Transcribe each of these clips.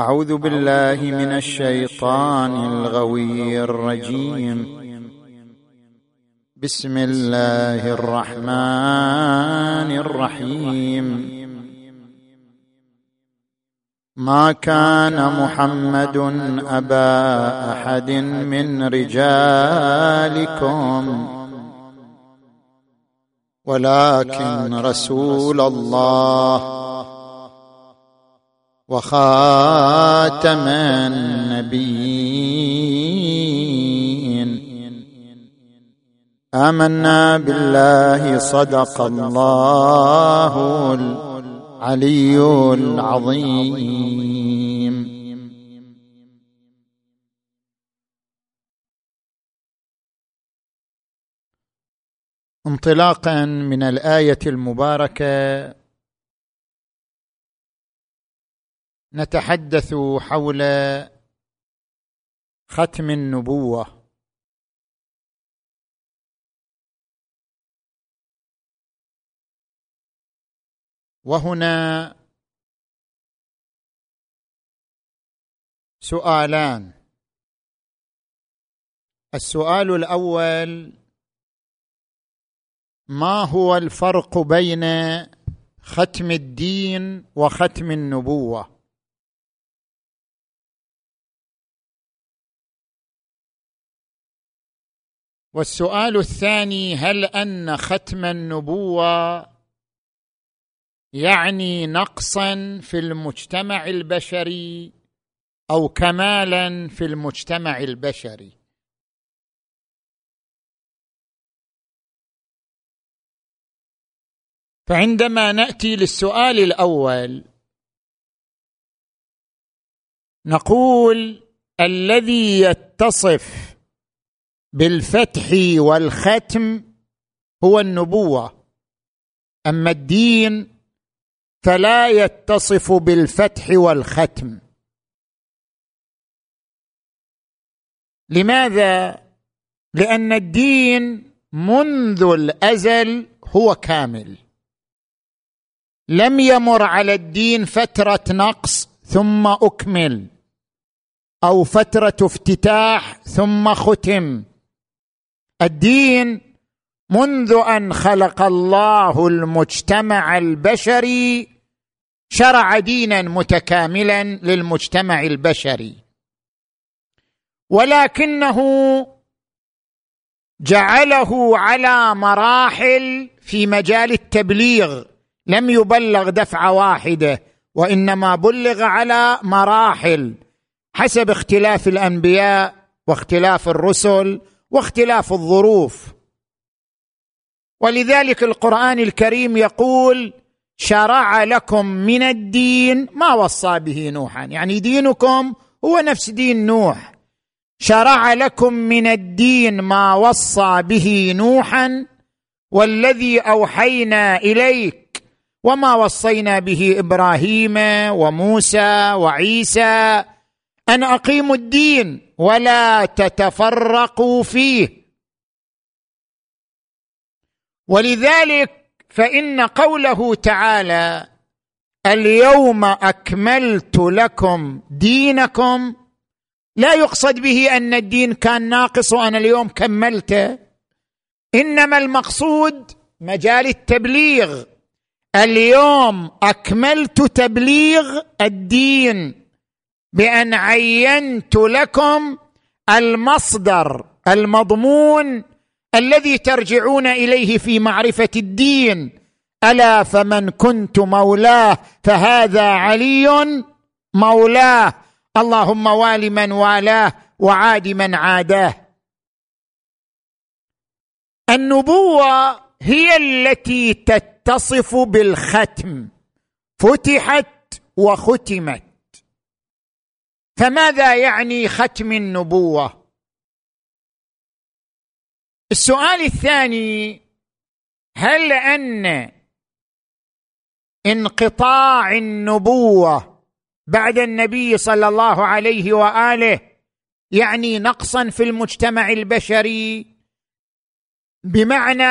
أعوذ بالله من الشيطان الغوي الرجيم. بسم الله الرحمن الرحيم. ما كان محمد أبا أحد من رجالكم. ولكن رسول الله. وخاتم النبيين. آمنا بالله صدق الله العلي العظيم. انطلاقا من الآية المباركة نتحدث حول ختم النبوة. وهنا سؤالان. السؤال الأول ما هو الفرق بين ختم الدين وختم النبوة؟ والسؤال الثاني هل أن ختم النبوة يعني نقصا في المجتمع البشري أو كمالا في المجتمع البشري؟ فعندما نأتي للسؤال الأول نقول الذي يتصف بالفتح والختم هو النبوة. أما الدين فلا يتصف بالفتح والختم. لماذا؟ لأن الدين منذ الأزل هو كامل. لم يمر على الدين فترة نقص ثم أكمل أو فترة افتتاح ثم ختم. الدين منذ أن خلق الله المجتمع البشري شرع دينا متكاملا للمجتمع البشري. ولكنه جعله على مراحل في مجال التبليغ لم يبلغ دفعة واحدة وإنما بلغ على مراحل حسب اختلاف الأنبياء واختلاف الرسل واختلاف الظروف. ولذلك القرآن الكريم يقول شرع لكم من الدين ما وصى به نوحا. يعني دينكم هو نفس دين نوح. شرع لكم من الدين ما وصى به نوحا والذي أوحينا إليك وما وصينا به إبراهيم وموسى وعيسى أن أقيموا الدين ولا تتفرقوا فيه. ولذلك فإن قوله تعالى اليوم أكملت لكم دينكم لا يقصد به أن الدين كان ناقص وأنا اليوم كملته. إنما المقصود مجال التبليغ. اليوم أكملت تبليغ الدين. بأن عينت لكم المصدر المضمون الذي ترجعون إليه في معرفة الدين. ألا فمن كنت مولاه فهذا علي مولاه. اللهم وال من والاه وعاد من عاداه. النبوة هي التي تتصف بالختم. فتحت وختمت. فماذا يعني ختم النبوة؟ السؤال الثاني هل أن انقطاع النبوة بعد النبي صلى الله عليه وآله يعني نقصا في المجتمع البشري؟ بمعنى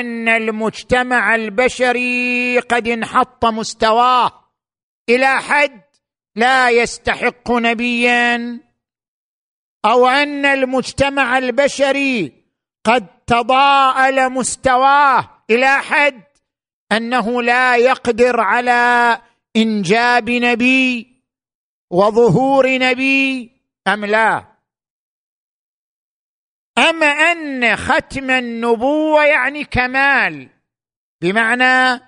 أن المجتمع البشري قد انحط مستواه إلى حد لا يستحق نبيا أو أن المجتمع البشري قد تضاءل مستواه إلى حد أنه لا يقدر على إنجاب نبي وظهور نبي أم لا؟ اما أن ختم النبوة يعني كمال؟ بمعنى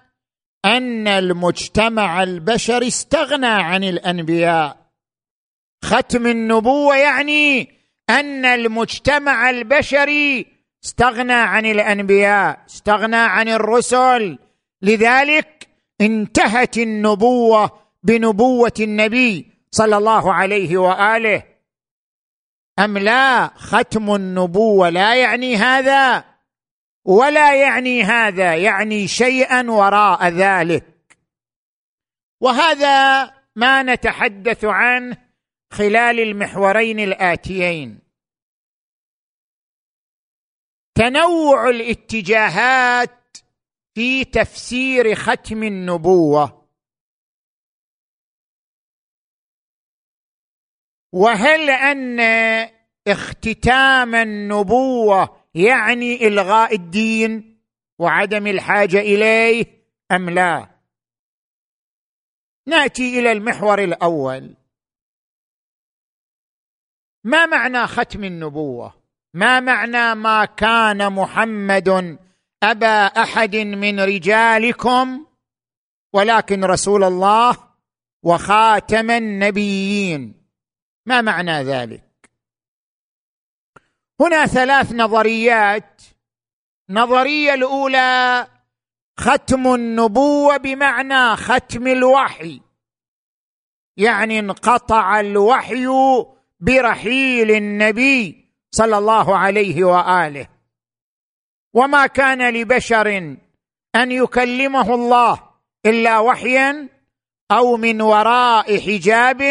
أن المجتمع البشري استغنى عن الأنبياء. ختم النبوة يعني أن المجتمع البشري استغنى عن الأنبياء استغنى عن الرسل. لذلك انتهت النبوة بنبوة النبي صلى الله عليه وآله. أم لا؟ ختم النبوة لا يعني هذا. ولا يعني هذا يعني شيئا وراء ذلك. وهذا ما نتحدث عنه خلال المحورين الآتيين. تنوع الاتجاهات في تفسير ختم النبوة. وهل أن اختتام النبوة يعني إلغاء الدين وعدم الحاجة إليه أم لا؟ نأتي إلى المحور الأول. ما معنى ختم النبوة؟ ما معنى ما كان محمد أبا أحد من رجالكم ولكن رسول الله وخاتم النبيين؟ ما معنى ذلك؟ هنا ثلاث نظريات. النظريه الأولى ختم النبوة بمعنى ختم الوحي. يعني انقطع الوحي برحيل النبي صلى الله عليه وآله. وما كان لبشر أن يكلمه الله إلا وحيا أو من وراء حجاب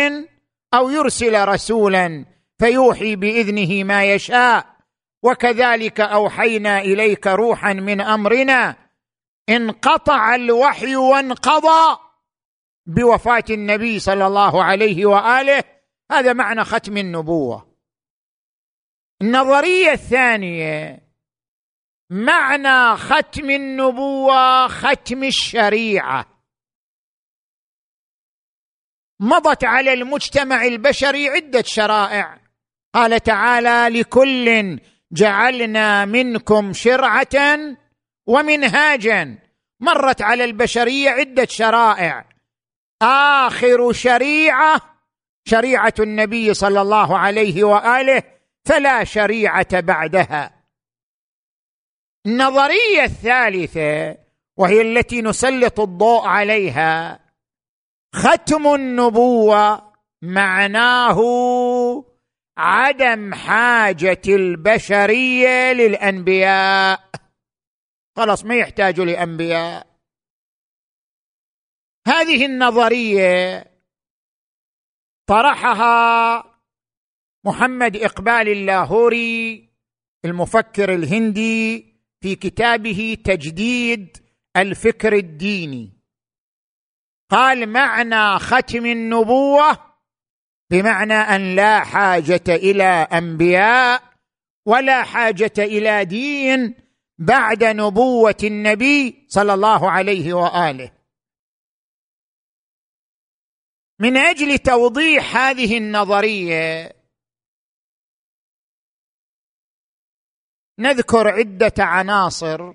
أو يرسل رسولا. فيوحي بإذنه ما يشاء. وكذلك أوحينا إليك روحا من أمرنا انقطع الوحي وانقضى بوفاة النبي صلى الله عليه وآله. هذا معنى ختم النبوة. النظرية الثانية معنى ختم النبوة ختم الشريعة. مضت على المجتمع البشري عدة شرائع. قال تعالى لكل جعلنا منكم شرعة ومنهاجا. مرت على البشرية عدة شرائع. آخر شريعة شريعة النبي صلى الله عليه وآله فلا شريعة بعدها. النظرية الثالثة وهي التي نسلط الضوء عليها ختم النبوة معناه عدم حاجة البشرية للأنبياء. خلاص ما يحتاجوا لأنبياء. هذه النظرية طرحها محمد إقبال اللاهوري المفكر الهندي في كتابه تجديد الفكر الديني. قال معنى ختم النبوة بمعنى أن لا حاجة إلى أنبياء ولا حاجة إلى دين بعد نبوة النبي صلى الله عليه وآله. من أجل توضيح هذه النظرية نذكر عدة عناصر.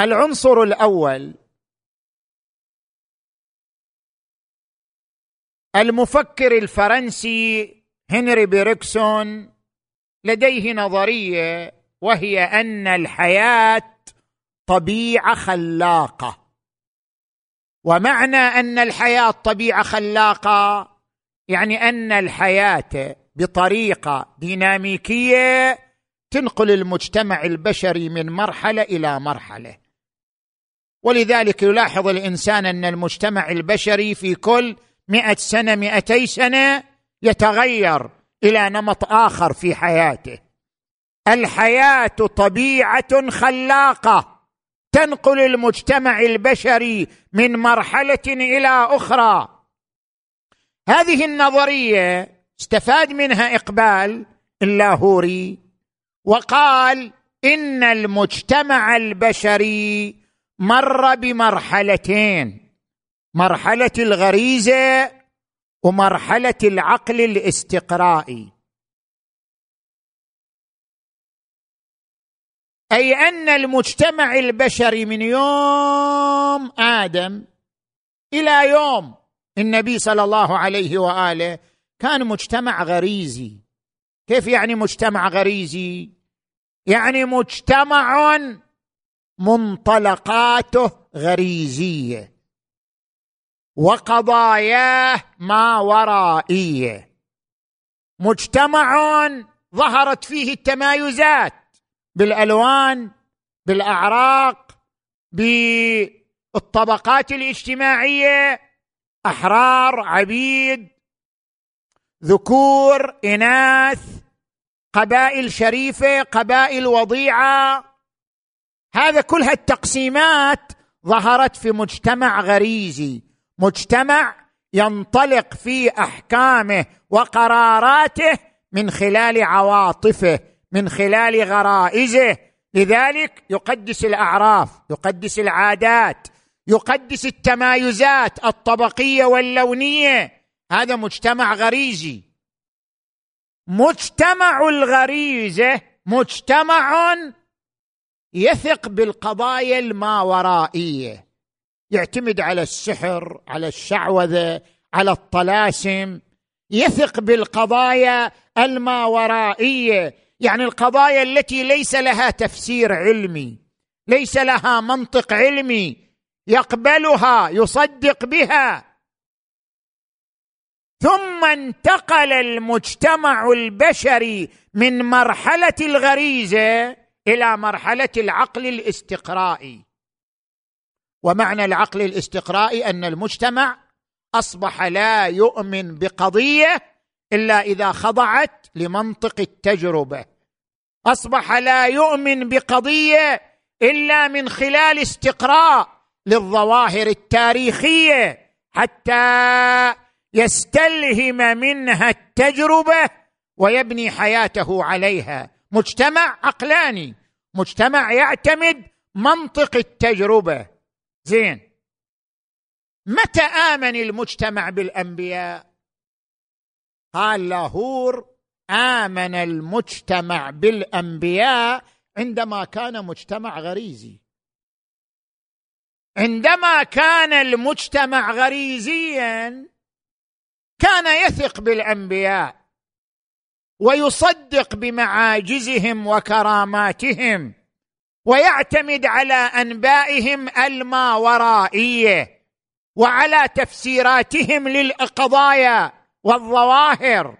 العنصر الأول المفكر الفرنسي هنري بيركسون لديه نظرية وهي أن الحياة طبيعة خلاقة. ومعنى أن الحياة طبيعة خلاقة يعني أن الحياة بطريقة ديناميكية تنقل المجتمع البشري من مرحلة إلى مرحلة. ولذلك يلاحظ الإنسان أن المجتمع البشري في كل مئة سنة مئتي سنة يتغير إلى نمط آخر في حياته. الحياة طبيعة خلاقة تنقل المجتمع البشري من مرحلة إلى أخرى. هذه النظرية استفاد منها إقبال اللاهوري وقال إن المجتمع البشري مر بمرحلتين. مرحلة الغريزة ومرحلة العقل الاستقرائي أي أن المجتمع البشري من يوم آدم إلى يوم النبي صلى الله عليه وآله كان مجتمع غريزي. كيف يعني مجتمع غريزي؟ يعني مجتمع منطلقاته غريزية. وقضاياه ما ورائيه. مجتمع ظهرت فيه التمايزات بالألوان بالأعراق بالطبقات الاجتماعية أحرار عبيد ذكور إناث قبائل شريفة قبائل وضيعة. هذا كل هالتقسيمات ظهرت في مجتمع غريزي. مجتمع ينطلق في أحكامه وقراراته من خلال عواطفه من خلال غرائزه. لذلك يقدس الأعراف يقدس العادات يقدس التمايزات الطبقية واللونية. هذا مجتمع غريزي. مجتمع الغريزة مجتمع يثق بالقضايا الماورائية. يعتمد على السحر على الشعوذة على الطلاسم. يثق بالقضايا الماورائيه يعني القضايا التي ليس لها تفسير علمي ليس لها منطق علمي. يقبلها يصدق بها. ثم انتقل المجتمع البشري من مرحلة الغريزة إلى مرحلة العقل الاستقرائي. ومعنى العقل الاستقرائي أن المجتمع أصبح لا يؤمن بقضية إلا إذا خضعت لمنطق التجربة. أصبح لا يؤمن بقضية إلا من خلال استقراء للظواهر التاريخية حتى يستلهم منها التجربة ويبني حياته عليها. مجتمع عقلاني مجتمع يعتمد منطق التجربة. زين. متى آمن المجتمع بالأنبياء؟ قال لاهور آمن المجتمع بالأنبياء عندما كان مجتمع غريزي. عندما كان المجتمع غريزيا كان يثق بالأنبياء ويصدق بمعاجزهم وكراماتهم. ويعتمد على أنبائهم الماورائية وعلى تفسيراتهم للقضايا والظواهر.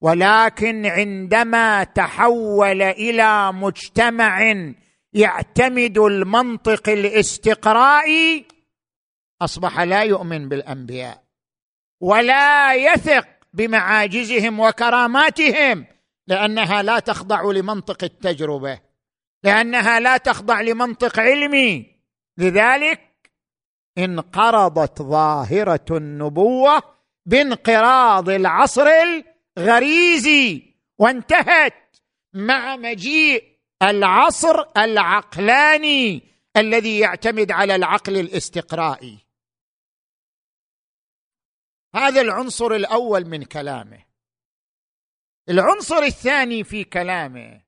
ولكن عندما تحول إلى مجتمع يعتمد المنطق الاستقرائي أصبح لا يؤمن بالأنبياء ولا يثق بمعاجزهم وكراماتهم لأنها لا تخضع لمنطق التجربة. لأنها لا تخضع لمنطق علمي. لذلك انقرضت ظاهرة النبوة بانقراض العصر الغريزي وانتهت مع مجيء العصر العقلاني الذي يعتمد على العقل الاستقرائي. هذا العنصر الأول من كلامه. العنصر الثاني في كلامه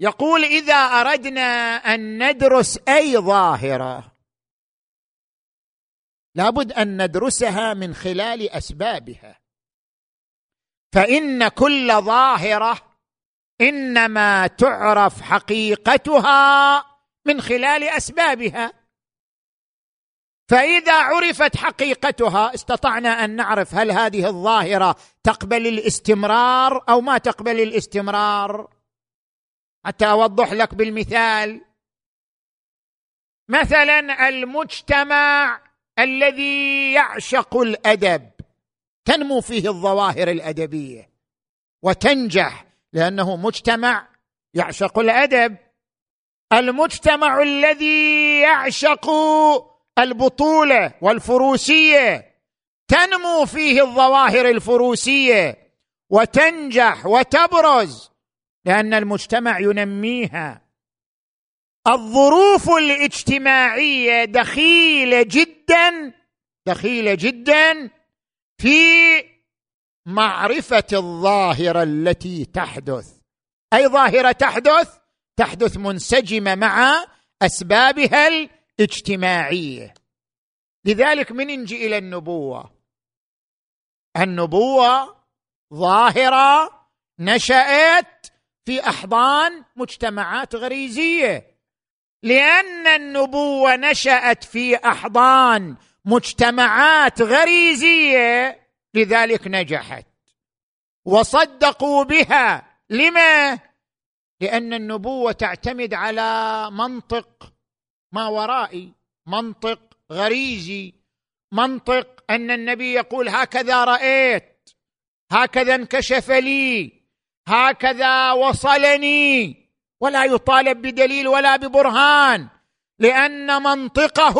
يقول إذا أردنا أن ندرس أي ظاهرة لابد أن ندرسها من خلال أسبابها. فإن كل ظاهرة إنما تعرف حقيقتها من خلال أسبابها. فإذا عرفت حقيقتها استطعنا أن نعرف هل هذه الظاهرة تقبل الاستمرار أو ما تقبل الاستمرار. حتى أوضح لك بالمثال. مثلا المجتمع الذي يعشق الأدب تنمو فيه الظواهر الأدبية وتنجح لأنه مجتمع يعشق الأدب. المجتمع الذي يعشق البطولة والفروسية تنمو فيه الظواهر الفروسية وتنجح وتبرز لأن المجتمع ينميها. الظروف الاجتماعية دخيلة جدا دخيلة جدا في معرفة الظاهرة التي تحدث. أي ظاهرة تحدث؟ تحدث منسجمة مع أسبابها الاجتماعية. لذلك من نجي إلى النبوة؟ النبوة ظاهرة نشأت في أحضان مجتمعات غريزية. لأن النبوة نشأت في أحضان مجتمعات غريزية لذلك نجحت. وصدقوا بها. لما؟ لأن النبوة تعتمد على منطق ما ورائي منطق غريزي منطق أن النبي يقول هكذا رأيت هكذا انكشف لي. هكذا وصلني. ولا يطالب بدليل ولا ببرهان. لأن منطقه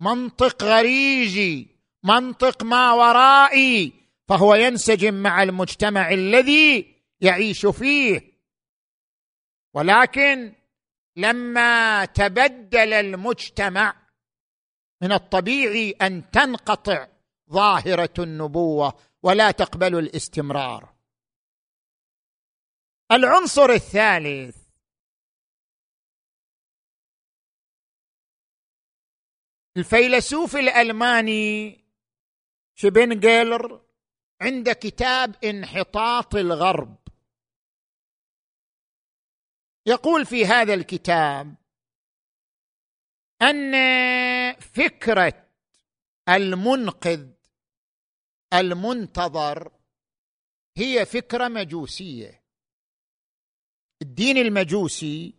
منطق غريزي منطق ما ورائي. فهو ينسجم مع المجتمع الذي يعيش فيه. ولكن لما تبدل المجتمع من الطبيعي أن تنقطع ظاهرة النبوة ولا تقبل الاستمرار. العنصر الثالث. الفيلسوف الألماني شبنجلر عنده كتاب انحطاط الغرب. يقول في هذا الكتاب أن فكرة المنقذ المنتظر هي فكرة مجوسية. الدين المجوسي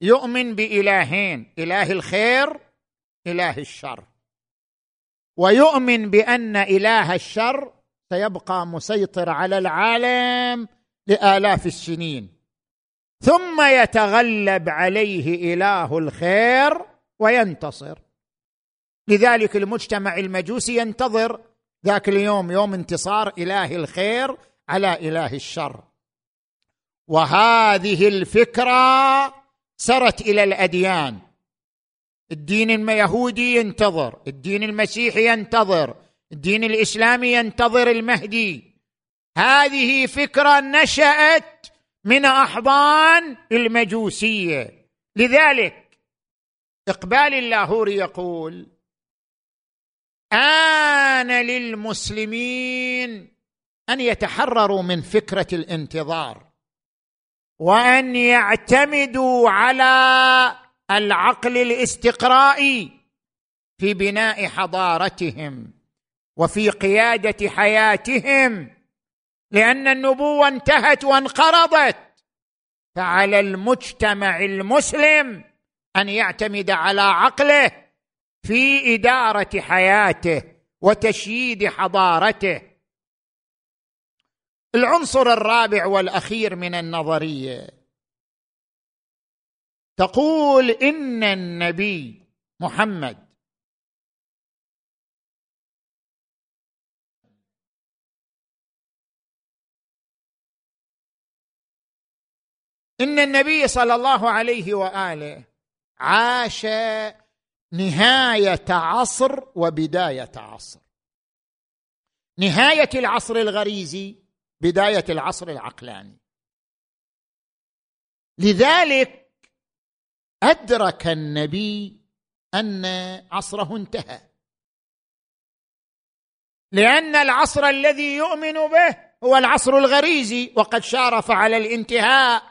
يؤمن بإلهين إله الخير إله الشر. ويؤمن بأن إله الشر سيبقى مسيطر على العالم لآلاف السنين. ثم يتغلب عليه إله الخير وينتصر. لذلك المجتمع المجوسي ينتظر ذاك اليوم يوم انتصار إله الخير على إله الشر. وهذه الفكرة سرت إلى الأديان. الدين اليهودي ينتظر الدين المسيحي ينتظر الدين الإسلامي ينتظر المهدي. هذه فكرة نشأت من أحضان المجوسية. لذلك إقبال اللاهوري يقول آن للمسلمين أن يتحرروا من فكرة الانتظار. وأن يعتمدوا على العقل الاستقرائي في بناء حضارتهم وفي قيادة حياتهم. لأن النبوة انتهت وانقرضت. فعلى المجتمع المسلم أن يعتمد على عقله في إدارة حياته وتشييد حضارته. العنصر الرابع والأخير من النظرية. تقول إن النبي محمد إن النبي صلى الله عليه وآله عاش نهاية عصر وبداية عصر. نهاية العصر الغريزي بداية العصر العقلاني. لذلك أدرك النبي أن عصره انتهى. لأن العصر الذي يؤمن به هو العصر الغريزي وقد شارف على الانتهاء.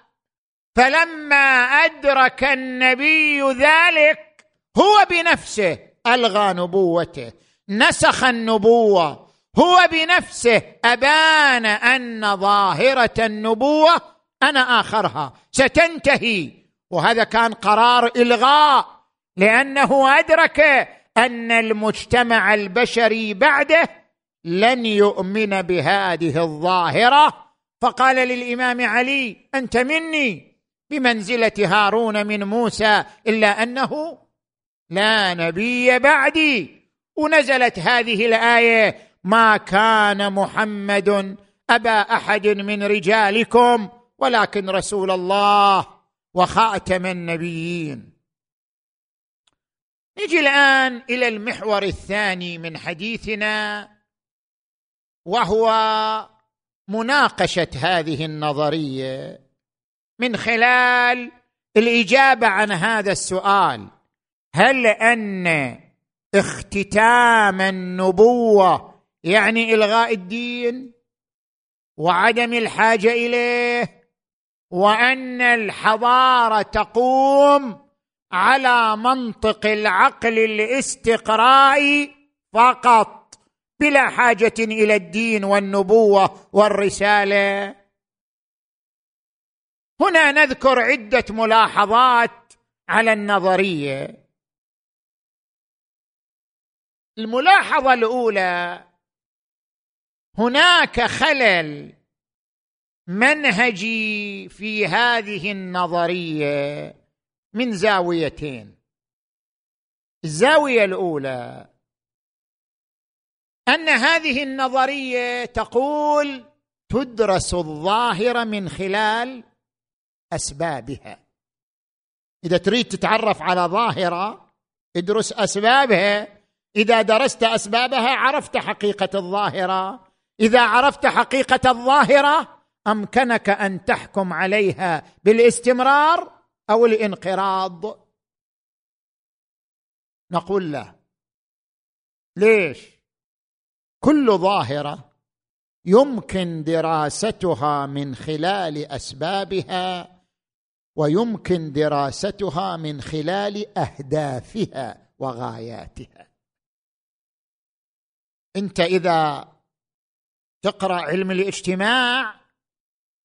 فلما أدرك النبي ذلك هو بنفسه ألغى نبوته نسخ النبوة هو بنفسه أبان أن ظاهرة النبوة أنا آخرها. ستنتهي. وهذا كان قرار إلغاء لأنه أدرك أن المجتمع البشري بعده لن يؤمن بهذه الظاهرة. فقال للإمام علي أنت مني؟ بمنزلة هارون من موسى إلا أنه لا نبي بعدي. ونزلت هذه الآية ما كان محمد أبا أحد من رجالكم ولكن رسول الله وخاتم النبيين. نجي الآن إلى المحور الثاني من حديثنا وهو مناقشة هذه النظرية من خلال الإجابة عن هذا السؤال. هل أن اختتام النبوة يعني إلغاء الدين وعدم الحاجة إليه وأن الحضارة تقوم على منطق العقل الاستقرائي فقط بلا حاجة إلى الدين والنبوة والرسالة. هنا نذكر عدة ملاحظات على النظرية. الملاحظة الأولى هناك خلل منهجي في هذه النظرية من زاويتين. الزاوية الأولى أن هذه النظرية تقول تدرس الظاهره من خلال أسبابها. إذا تريد تتعرف على ظاهرة ادرس أسبابها. إذا درست أسبابها عرفت حقيقة الظاهرة. إذا عرفت حقيقة الظاهرة أمكنك أن تحكم عليها بالاستمرار أو الانقراض. نقول له ليش؟ كل ظاهرة يمكن دراستها من خلال أسبابها ويمكن دراستها من خلال أهدافها وغاياتها. أنت إذا تقرأ علم الاجتماع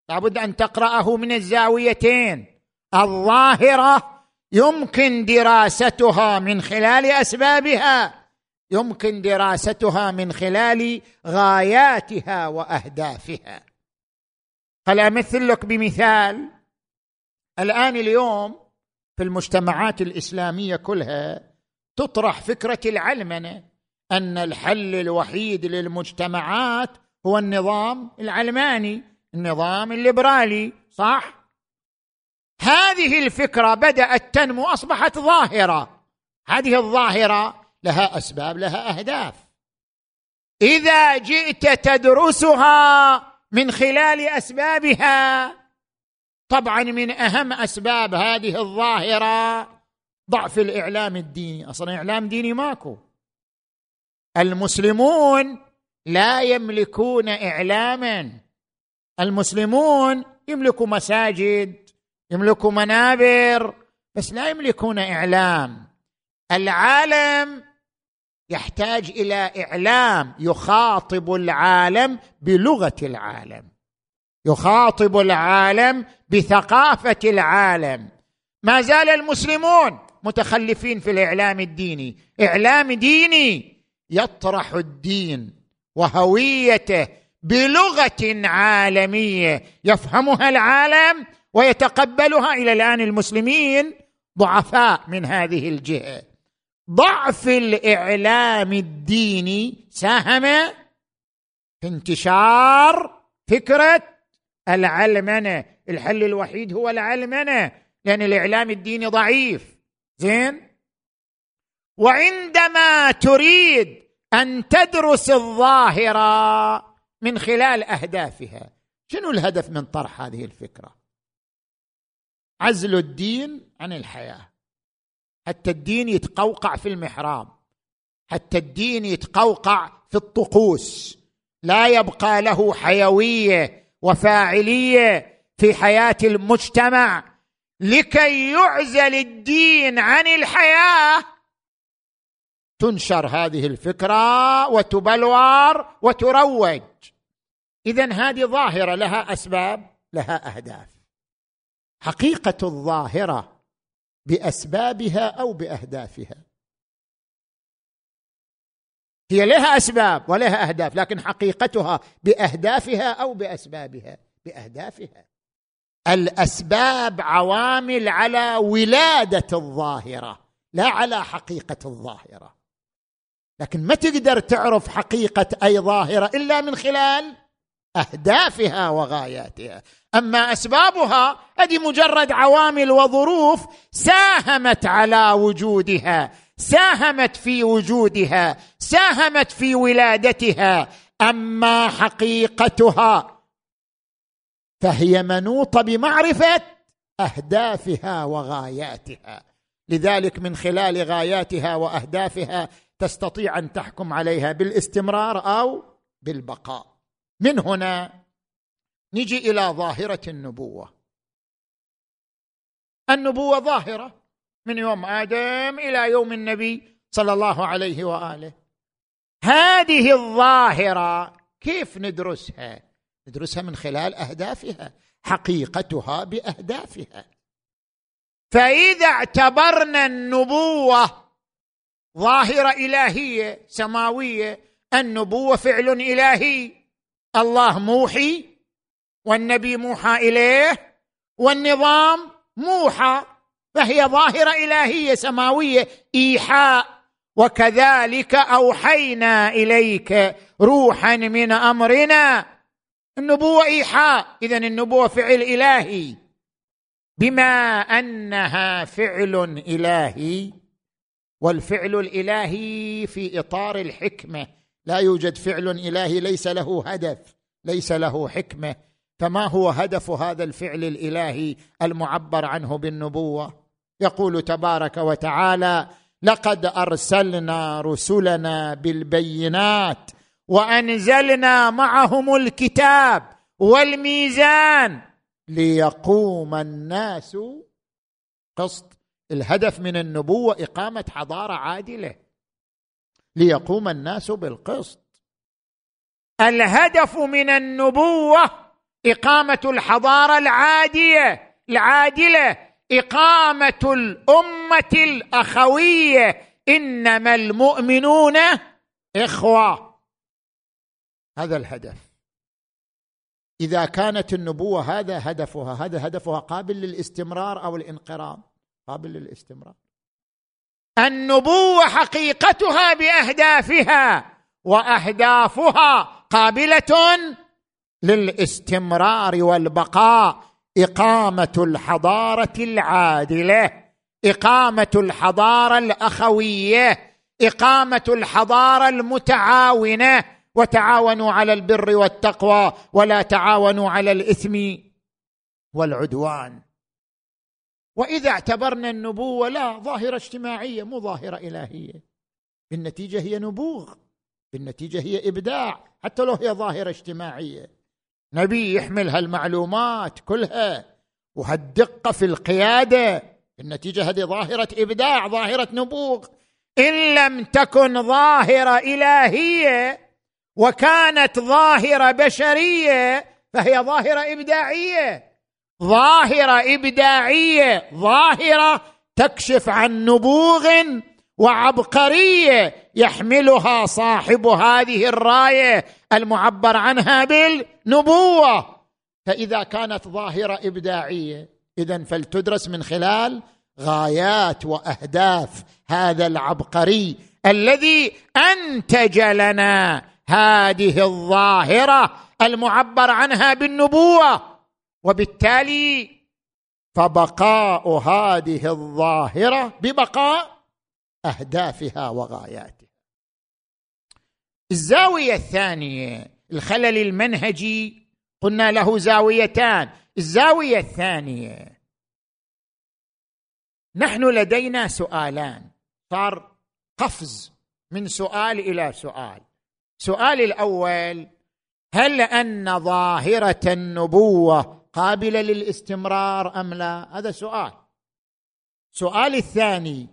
لابد أن تقرأه من الزاويتين. الظاهرة يمكن دراستها من خلال أسبابها يمكن دراستها من خلال غاياتها وأهدافها. هل أمثل لك بمثال. الآن اليوم في المجتمعات الإسلامية كلها تطرح فكرة العلمنة أن الحل الوحيد للمجتمعات هو النظام العلماني النظام الليبرالي صح؟ هذه الفكرة بدأت تنمو أصبحت ظاهرة. هذه الظاهرة لها أسباب لها أهداف. إذا جئت تدرسها من خلال أسبابها طبعا من أهم أسباب هذه الظاهرة ضعف الإعلام الديني. أصلا إعلام ديني ماكو. المسلمون لا يملكون إعلاما. المسلمون يملكوا مساجد يملكوا منابر بس لا يملكون إعلام. العالم يحتاج إلى إعلام يخاطب العالم بلغة العالم. يخاطب العالم بثقافة العالم. ما زال المسلمون متخلفين في الإعلام الديني. إعلام ديني يطرح الدين. وهويته بلغة عالمية. يفهمها العالم ويتقبلها إلى الآن المسلمين ضعفاء من هذه الجهة. ضعف الإعلام الديني ساهم في انتشار فكرة العلمنة. الحل الوحيد هو العلمنة لأن الإعلام الديني ضعيف. زين؟ وعندما تريد أن تدرس الظاهره من خلال أهدافها. شنو الهدف من طرح هذه الفكرة؟ عزل الدين عن الحياة. حتى الدين يتقوقع في المحراب. حتى الدين يتقوقع في الطقوس. لا يبقى له حيوية وفاعلية في حياة المجتمع لكي يعزل الدين عن الحياة. تنشر هذه الفكرة وتبلور وتروج. اذا هذه ظاهرة لها أسباب لها أهداف. حقيقة الظاهرة بأسبابها أو بأهدافها. هي لها أسباب ولها أهداف لكن حقيقتها بأهدافها أو بأسبابها. بأهدافها. الأسباب عوامل على ولادة الظاهرة لا على حقيقة الظاهرة. لكن ما تقدر تعرف حقيقة أي ظاهرة إلا من خلال أهدافها وغاياتها. أما أسبابها هذه مجرد عوامل وظروف ساهمت على وجودها ساهمت في وجودها ساهمت في ولادتها. أما حقيقتها فهي منوطة بمعرفة أهدافها وغاياتها. لذلك من خلال غاياتها وأهدافها تستطيع أن تحكم عليها بالاستمرار أو بالبقاء. من هنا نجي إلى ظاهرة النبوة. النبوة ظاهرة من يوم آدم إلى يوم النبي صلى الله عليه وآله. هذه الظاهرة كيف ندرسها؟ ندرسها من خلال أهدافها حقيقتها بأهدافها. فإذا اعتبرنا النبوة ظاهرة إلهية سماوية النبوة فعل إلهي. الله موحي والنبي موحى إليه والنظام موحى. فهي ظاهرة إلهية سماوية. إيحاء. وكذلك أوحينا إليك روحا من أمرنا. النبوة إيحاء. اذا النبوة فعل إلهي. بما أنها فعل إلهي. والفعل الإلهي في إطار الحكمة. لا يوجد فعل إلهي ليس له هدف ليس له حكمة. فما هو هدف هذا الفعل الإلهي المعبر عنه بالنبوة؟ يقول تبارك وتعالى لقد أرسلنا رسلنا بالبينات وأنزلنا معهم الكتاب والميزان ليقوم الناس قسط. الهدف من النبوة إقامة حضارة عادلة ليقوم الناس بالقسط. الهدف من النبوة إقامة الحضارة العادية العادلة إقامة الأمة الأخوية. إنما المؤمنون إخوة. هذا الهدف. إذا كانت النبوة هذا هدفها هذا هدفها قابل للاستمرار أو الانقراض. قابل للاستمرار. النبوة حقيقتها بأهدافها وأهدافها قابلة للاستمرار والبقاء. إقامة الحضارة العادلة إقامة الحضارة الأخوية إقامة الحضارة المتعاونة. وتعاونوا على البر والتقوى ولا تعاونوا على الإثم والعدوان. وإذا اعتبرنا النبوة لا ظاهرة اجتماعية مو ظاهرة إلهية. بالنتيجة هي نبوغ بالنتيجة هي إبداع حتى لو هي ظاهرة اجتماعية. نبي يحمل هالمعلومات كلها وهالدقة في القيادة. بالنتيجة هذه ظاهرة إبداع ظاهرة نبوغ. إن لم تكن ظاهرة إلهية وكانت ظاهرة بشرية فهي ظاهرة إبداعية. ظاهرة إبداعية ظاهرة تكشف عن نبوغ وعبقرية يحملها صاحب هذه الراية المعبر عنها بالنبوة. فإذا كانت ظاهرة إبداعية اذا فلتدرس من خلال غايات وأهداف هذا العبقري الذي أنتج لنا هذه الظاهرة المعبر عنها بالنبوة. وبالتالي فبقاء هذه الظاهرة ببقاء أهدافها وغاياتها. الزاوية الثانية الخلل المنهجي قلنا له زاويتان. الزاوية الثانية نحن لدينا سؤالان. صار قفز من سؤال إلى سؤال. سؤال الأول هل أن ظاهرة النبوة قابلة للاستمرار أم لا؟ هذا سؤال. سؤال الثاني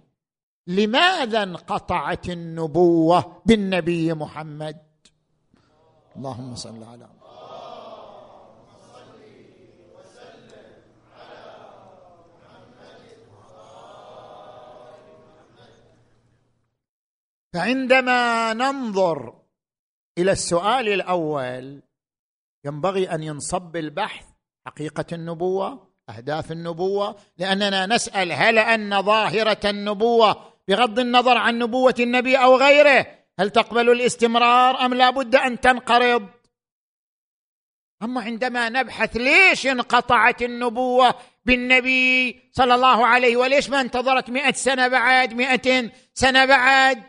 لماذا انقطعت النبوة بالنبي محمد؟ اللهم صل على محمد. فعندما ننظر إلى السؤال الأول ينبغي أن ينصب البحث حقيقة النبوة أهداف النبوة. لأننا نسأل هل أن ظاهرة النبوة بغض النظر عن نبوة النبي أو غيره هل تقبل الاستمرار أم لا بد أن تنقرض؟ أما عندما نبحث ليش انقطعت النبوة بالنبي صلى الله عليه وليش ما انتظرت مئة سنة بعد مئة سنة بعد؟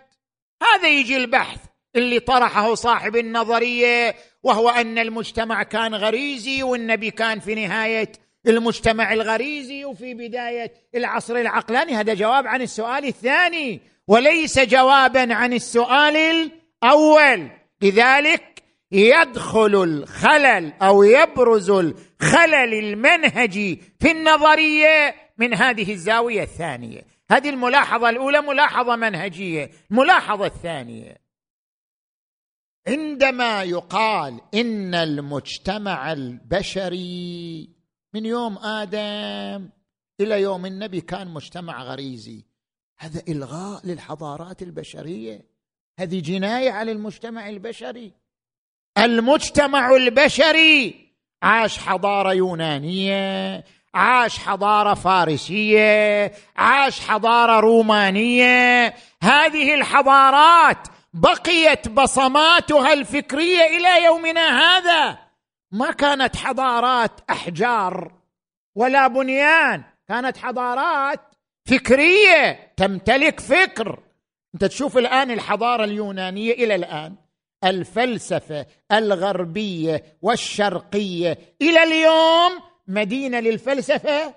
هذا يجي البحث. اللي طرحه صاحب النظرية وهو أن المجتمع كان غريزي والنبي كان في نهاية المجتمع الغريزي وفي بداية العصر العقلاني. هذا جواب عن السؤال الثاني وليس جوابا عن السؤال الأول. لذلك يدخل الخلل أو يبرز الخلل المنهجي في النظرية من هذه الزاوية الثانية. هذه الملاحظة الأولى ملاحظة منهجية الملاحظه الثانية عندما يقال إن المجتمع البشري من يوم آدم إلى يوم النبي كان مجتمع غريزي هذا إلغاء للحضارات البشرية؟ هذه جناية على المجتمع البشري؟ المجتمع البشري عاش حضارة يونانية عاش حضارة فارسية عاش حضارة رومانية هذه الحضارات بقيت بصماتها الفكرية إلى يومنا هذا. ما كانت حضارات أحجار ولا بنيان كانت حضارات فكرية تمتلك فكر. أنت تشوف الآن الحضارة اليونانية إلى الآن الفلسفة الغربية والشرقية. إلى اليوم مدينة للفلسفة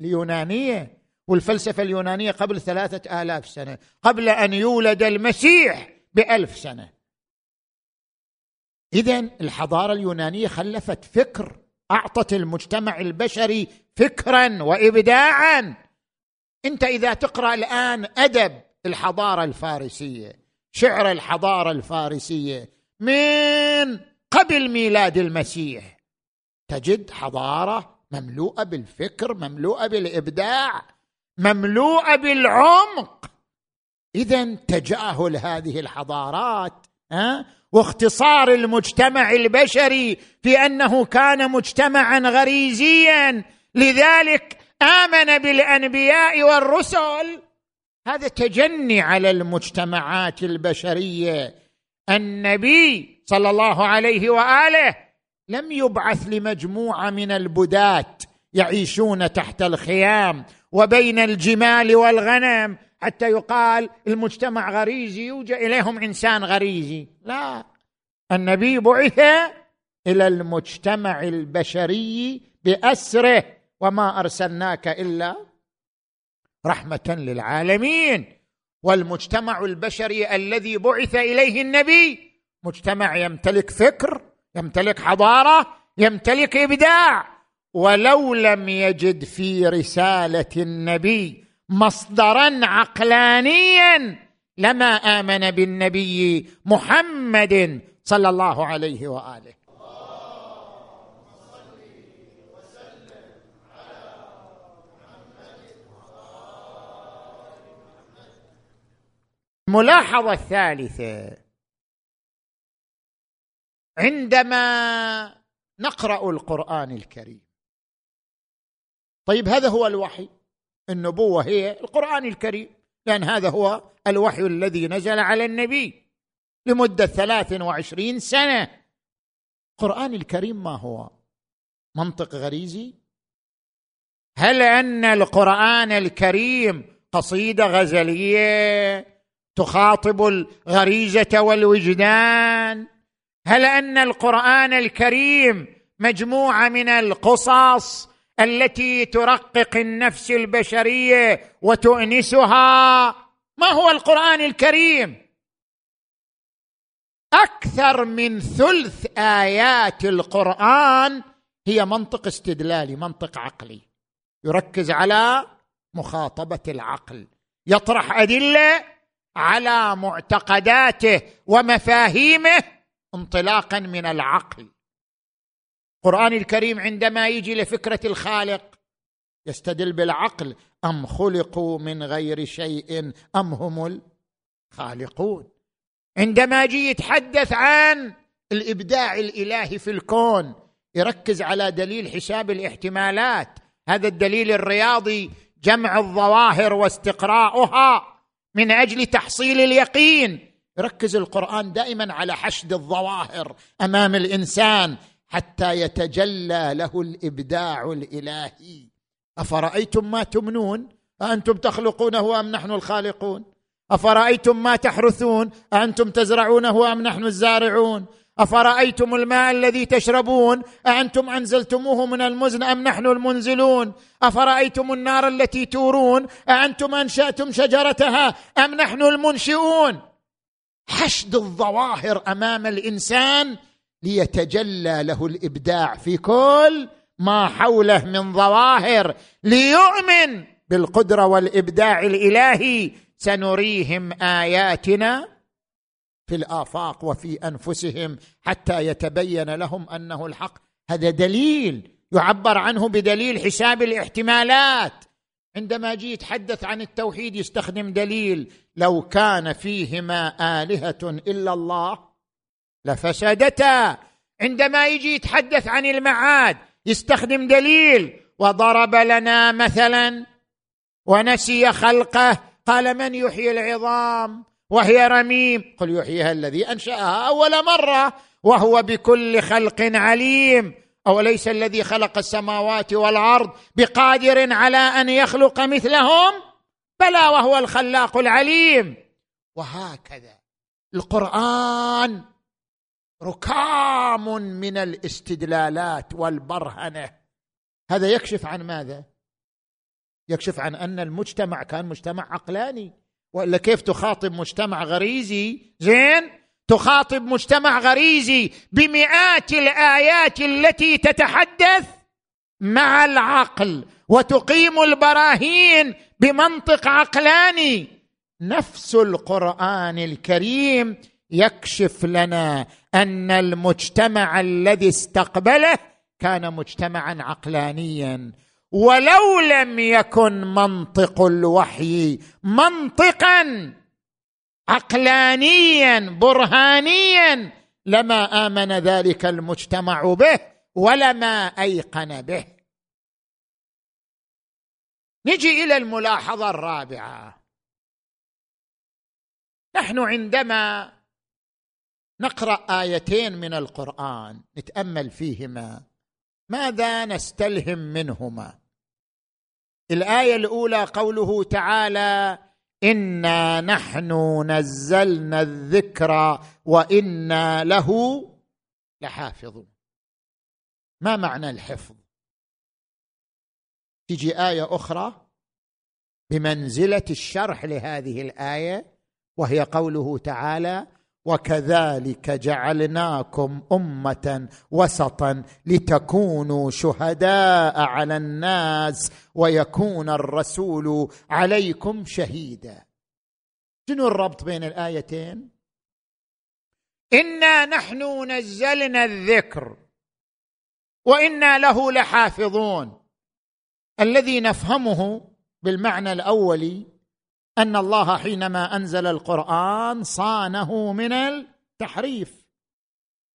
اليونانية والفلسفة اليونانية قبل ثلاثة آلاف سنة قبل أن يولد المسيح. بألف سنة. إذا الحضارة اليونانية خلفت فكر أعطت المجتمع البشري فكرا وإبداعا. أنت إذا تقرأ الآن أدب الحضارة الفارسية شعر الحضارة الفارسية من قبل ميلاد المسيح تجد حضارة مملوءة بالفكر مملوءة بالإبداع مملوءة بالعمق. إذا تجاهل هذه الحضارات ها؟ واختصار المجتمع البشري في أنه كان مجتمعا غريزيا لذلك آمن بالأنبياء والرسل. هذا تجني على المجتمعات البشرية. النبي صلى الله عليه وآله لم يبعث لمجموعة من البداه يعيشون تحت الخيام وبين الجمال والغنم. حتى يقال المجتمع غريزي يوجد إليهم إنسان غريزي. لا. النبي بعث إلى المجتمع البشري بأسره وما أرسلناك إلا رحمة للعالمين. والمجتمع البشري الذي بعث إليه النبي مجتمع يمتلك فكر يمتلك حضارة يمتلك إبداع. ولو لم يجد في رسالة النبي مصدرا عقلانيا لما آمن بالنبي محمد صلى الله عليه وآله. الملاحظة الثالثة. عندما نقرأ القرآن الكريم. طيب هذا هو الوحي. النبوة هي القرآن الكريم لأن هذا هو الوحي الذي نزل على النبي لمدة ثلاث وعشرين سنة. القرآن الكريم ما هو؟ منطق غريزي؟ هل أن القرآن الكريم قصيدة غزلية تخاطب الغريزة والوجدان؟ هل أن القرآن الكريم مجموعة من القصص التي ترقق النفس البشرية وتؤنسها. ما هو القرآن الكريم؟ أكثر من ثلث آيات القرآن هي منطق استدلالي منطق عقلي. يركز على مخاطبة العقل. يطرح أدلة على معتقداته ومفاهيمه انطلاقا من العقل. القرآن الكريم عندما يجي لفكرة الخالق يستدل بالعقل أم خلقوا من غير شيء أم هم الخالقون؟ عندما يجي يتحدث عن الإبداع الإلهي في الكون يركز على دليل حساب الاحتمالات. هذا الدليل الرياضي جمع الظواهر واستقراؤها من أجل تحصيل اليقين. يركز القرآن دائما على حشد الظواهر أمام الإنسان حتى يتجلى له الإبداع الإلهي. أفرأيتم ما تمنون؟ أأنتم تخلقونه أم نحن الخالقون؟ أفرأيتم ما تحرثون؟ أأنتم تزرعونه أم نحن الزارعون؟ أفرأيتم الماء الذي تشربون؟ أأنتم أنزلتموه من المزن أم نحن المنزلون؟ أفرأيتم النار التي تورون؟ أأنتم أنشأتم شجرتها أم نحن المنشئون؟ حشد الظواهر أمام الإنسان ليتجلى له الإبداع في كل ما حوله من ظواهر ليؤمن بالقدرة والإبداع الإلهي. سنريهم آياتنا في الآفاق وفي أنفسهم حتى يتبين لهم أنه الحق. هذا دليل يعبر عنه بدليل حساب الاحتمالات. عندما جي يتحدث عن التوحيد يستخدم دليل لو كان فيهما آلهة إلا الله لفسدتا عندما يجي يتحدث عن المعاد يستخدم دليل وضرب لنا مثلا ونسي خلقه قال من يحيي العظام؟ وهي رميم. قل يحييها الذي أنشأها أول مرة وهو بكل خلق عليم. أوليس الذي خلق السماوات والأرض بقادر على أن يخلق مثلهم؟ بلى وهو الخلاق العليم. وهكذا. القرآن ركام من الاستدلالات والبرهنة. هذا يكشف عن ماذا؟ يكشف عن أن المجتمع كان مجتمع عقلاني. وإلا كيف تخاطب مجتمع غريزي؟ زين تخاطب مجتمع غريزي بمئات الآيات التي تتحدث مع العقل وتقيم البراهين بمنطق عقلاني. نفس القرآن الكريم يكشف لنا أن المجتمع الذي استقبله كان مجتمعا عقلانيا. ولو لم يكن منطق الوحي منطقا عقلانيا برهانيا لما آمن ذلك المجتمع به ولما أيقن به. نجي إلى الملاحظة الرابعة. نحن عندما نقرأ آيتين من القرآن نتأمل فيهما. ماذا نستلهم منهما؟ الآية الأولى قوله تعالى إنا نحن نزلنا الذكر وإنا له لحافظون. ما معنى الحفظ؟ تجي آية أخرى بمنزلة الشرح لهذه الآية وهي قوله تعالى وكذلك جعلناكم أمة وسطا لتكونوا شهداء على الناس ويكون الرسول عليكم شهيدا. شنو الربط بين الآيتين؟ إنا نحن نزلنا الذكر وإنا له لحافظون. الذي نفهمه بالمعنى الاولي أن الله حينما أنزل القرآن صانه من التحريف.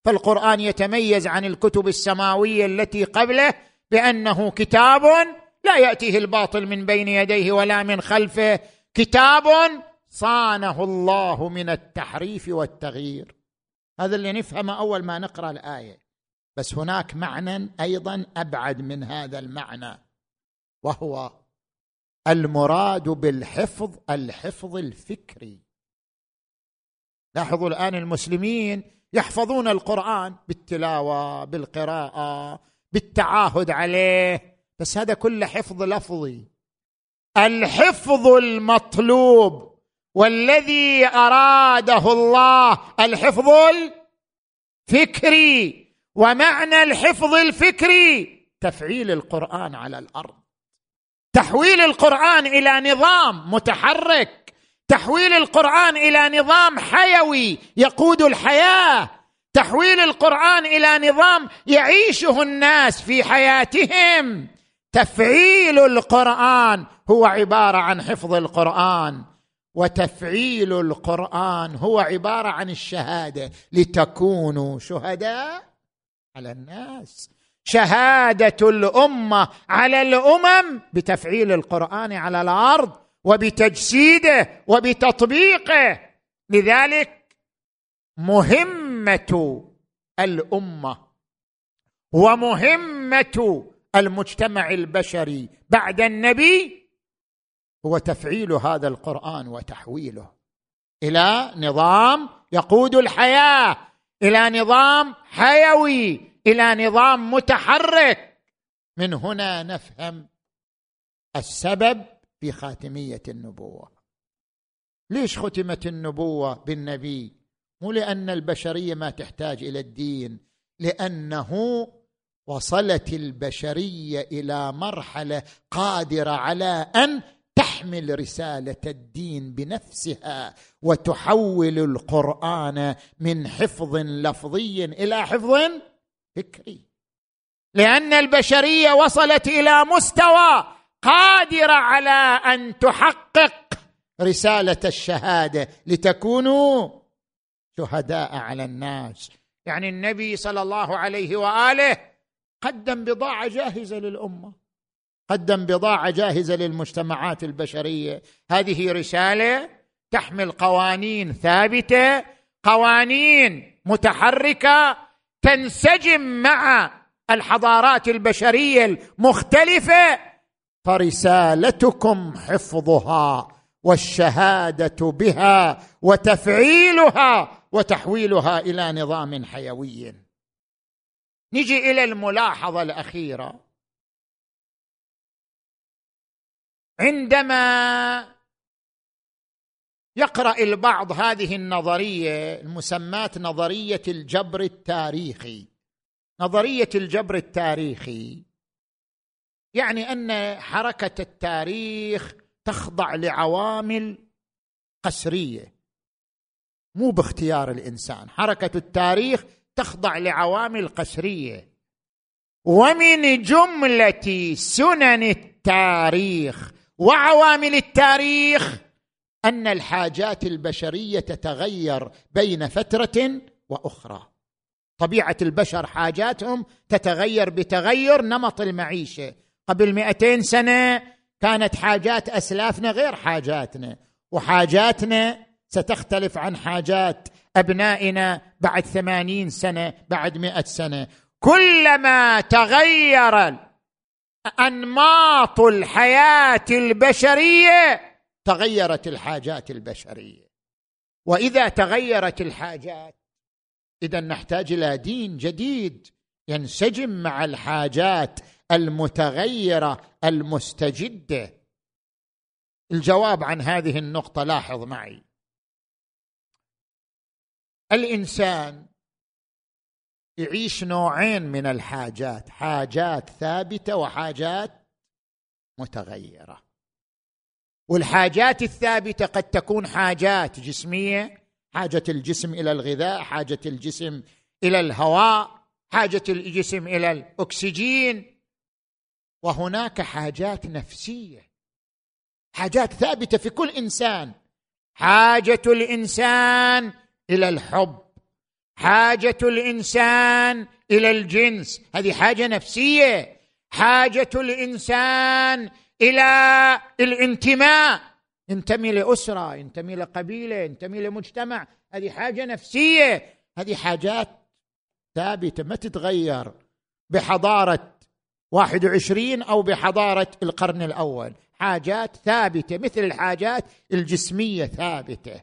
فالقرآن يتميز عن الكتب السماوية التي قبله بأنه كتاب لا يأتيه الباطل من بين يديه ولا من خلفه. كتاب صانه الله من التحريف والتغيير. هذا اللي نفهمه أول ما نقرأ الآية. بس هناك معنى أيضا أبعد من هذا المعنى وهو المراد بالحفظ الحفظ الفكري. لاحظوا الآن المسلمين يحفظون القرآن بالتلاوة بالقراءة بالتعاهد عليه بس هذا كله حفظ لفظي. الحفظ المطلوب والذي أراده الله الحفظ الفكري. ومعنى الحفظ الفكري تفعيل القرآن على الأرض. تحويل القرآن إلى نظام متحرك تحويل القرآن إلى نظام حيوي يقود الحياة تحويل القرآن إلى نظام يعيشه الناس في حياتهم. تفعيل القرآن هو عبارة عن حفظ القرآن وتفعيل القرآن هو عبارة عن الشهادة لتكونوا شهداء على الناس. شهادة الأمة على الأمم بتفعيل القرآن على الأرض وبتجسيده وبتطبيقه. لذلك مهمة الأمة ومهمة المجتمع البشري بعد النبي هو تفعيل هذا القرآن وتحويله إلى نظام يقود الحياة إلى نظام حيوي. إلى نظام متحرك. من هنا نفهم السبب في خاتميه النبوة. ليش ختمت النبوة بالنبي؟ مو لأن البشرية ما تحتاج إلى الدين لأنه وصلت البشرية إلى مرحلة قادرة على أن تحمل رسالة الدين بنفسها وتحول القرآن من حفظ لفظي إلى حفظ فكري. لأن البشرية وصلت إلى مستوى قادرة على أن تحقق رسالة الشهادة لتكونوا شهداء على الناس. يعني النبي صلى الله عليه وآله قدم بضاعة جاهزة للأمة قدم بضاعة جاهزة للمجتمعات البشرية. هذه رسالة تحمل قوانين ثابتة قوانين متحركة تنسجم مع الحضارات البشرية المختلفة فرسالتكم حفظها والشهادة بها وتفعيلها وتحويلها إلى نظام حيوي. نجي إلى الملاحظة الأخيرة. عندما يقرأ البعض هذه النظرية المسماة نظرية الجبر التاريخي. نظرية الجبر التاريخي يعني أن حركة التاريخ تخضع لعوامل قسرية مو باختيار الإنسان. حركة التاريخ تخضع لعوامل قسرية. ومن جملة سنن التاريخ وعوامل التاريخ أن الحاجات البشرية تتغير بين فترة وأخرى. طبيعة البشر حاجاتهم تتغير بتغير نمط المعيشة. قبل مئتين سنة كانت حاجات أسلافنا غير حاجاتنا وحاجاتنا ستختلف عن حاجات أبنائنا بعد ثمانين سنة بعد مئة سنة. كلما تغير انماط الحياة البشرية تغيرت الحاجات البشرية. وإذا تغيرت الحاجات إذا نحتاج إلى دين جديد ينسجم مع الحاجات المتغيرة المستجدة. الجواب عن هذه النقطة لاحظ معي. الإنسان يعيش نوعين من الحاجات حاجات ثابتة وحاجات متغيرة. والحاجات الثابتة قد تكون حاجات جسمية حاجة الجسم إلى الغذاء حاجة الجسم إلى الهواء حاجة الجسم إلى الأكسجين. وهناك حاجات نفسية حاجات ثابتة في كل إنسان. حاجة الإنسان إلى الحب حاجة الإنسان إلى الجنس هذه حاجة نفسية. حاجة الإنسان إلى الانتماء. ينتمي لأسرة ينتمي لقبيلة ينتمي لمجتمع. هذه حاجة نفسية. هذه حاجات ثابتة ما تتغير بحضارة 21 أو بحضارة القرن الأول. حاجات ثابتة مثل الحاجات الجسمية ثابتة.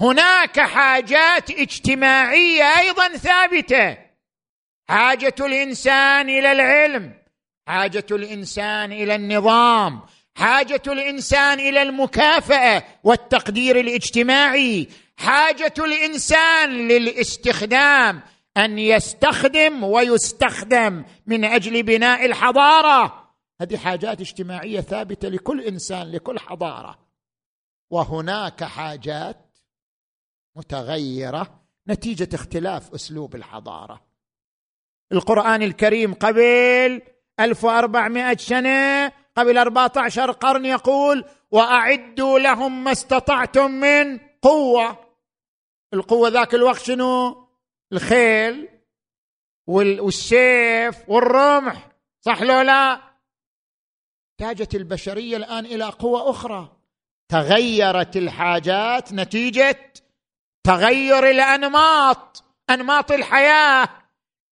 هناك حاجات اجتماعية أيضا ثابتة. حاجة الإنسان إلى العلم. حاجة الإنسان إلى النظام حاجة الإنسان إلى المكافأة والتقدير الاجتماعي حاجة الإنسان للاستخدام أن يستخدم ويستخدم من أجل بناء الحضارة. هذه حاجات اجتماعية ثابتة لكل إنسان لكل حضارة. وهناك حاجات متغيرة نتيجة اختلاف أسلوب الحضارة. القرآن الكريم قبل 1400 سنة قبل 14 قرن يقول وأعدوا لهم ما استطعتم من قوة. القوة ذاك الوقت شنو؟ الخيل والسيف والرمح صح لو لا؟ احتاجت البشرية الآن إلى قوة أخرى. تغيرت الحاجات نتيجة تغير الأنماط أنماط الحياة.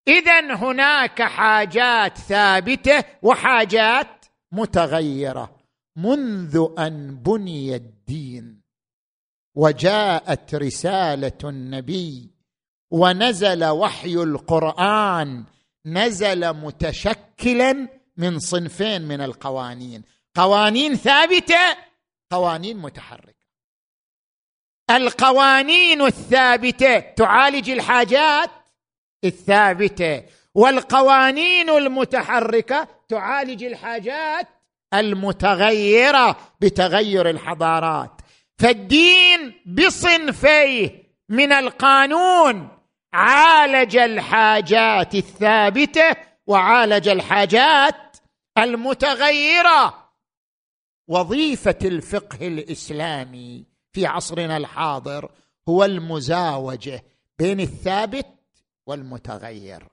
اذا هناك حاجات ثابتة وحاجات متغيرة. منذ أن بني الدين وجاءت رسالة النبي ونزل وحي القرآن نزل متشكلا من صنفين من القوانين. قوانين ثابتة قوانين متحركة. القوانين الثابتة تعالج الحاجات الثابتة والقوانين المتحركة تعالج الحاجات المتغيرة بتغير الحضارات. فالدين بصنفيه من القانون عالج الحاجات الثابتة وعالج الحاجات المتغيرة. وظيفة الفقه الإسلامي في عصرنا الحاضر هو المزاوجة بين الثابت والمتغير.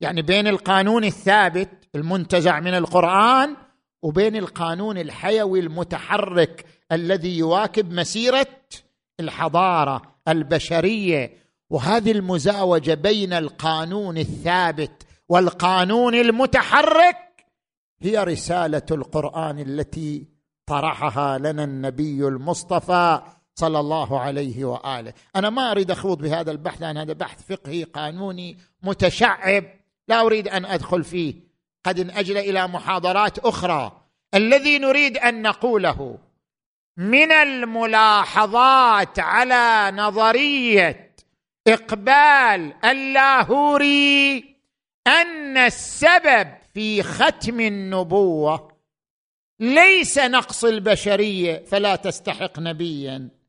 يعني بين القانون الثابت المنتزع من القرآن وبين القانون الحيوي المتحرك الذي يواكب مسيرة الحضارة البشرية. وهذه المزاوجة بين القانون الثابت والقانون المتحرك هي رسالة القرآن التي طرحها لنا النبي المصطفى صلى الله عليه وآله. أنا ما أريد أخوض بهذا البحث لأن هذا بحث فقهي قانوني متشعب. لا أريد أن أدخل فيه. قد انأجل إلى محاضرات أخرى. الذي نريد أن نقوله من الملاحظات على نظرية إقبال اللاهوري أن السبب في ختم النبوة ليس نقص البشرية فلا تستحق نبيا.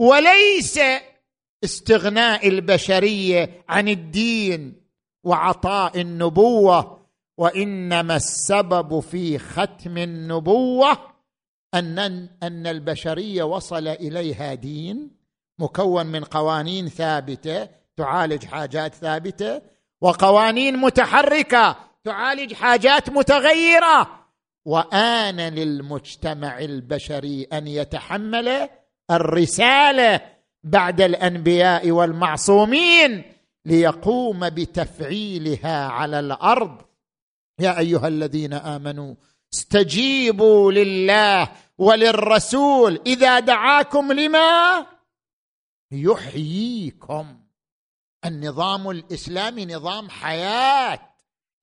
وليس استغناء البشرية عن الدين وعطاء النبوة وإنما السبب في ختم النبوة ان أن البشرية وصل إليها دين مكون من قوانين ثابتة تعالج حاجات ثابتة وقوانين متحركة تعالج حاجات متغيرة. وآن للمجتمع البشري أن يتحمل الرسالة بعد الأنبياء والمعصومين ليقوم بتفعيلها على الأرض. يا أيها الذين آمنوا استجيبوا لله وللرسول. إذا دعاكم لما؟ يحييكم. النظام الإسلامي نظام حياة.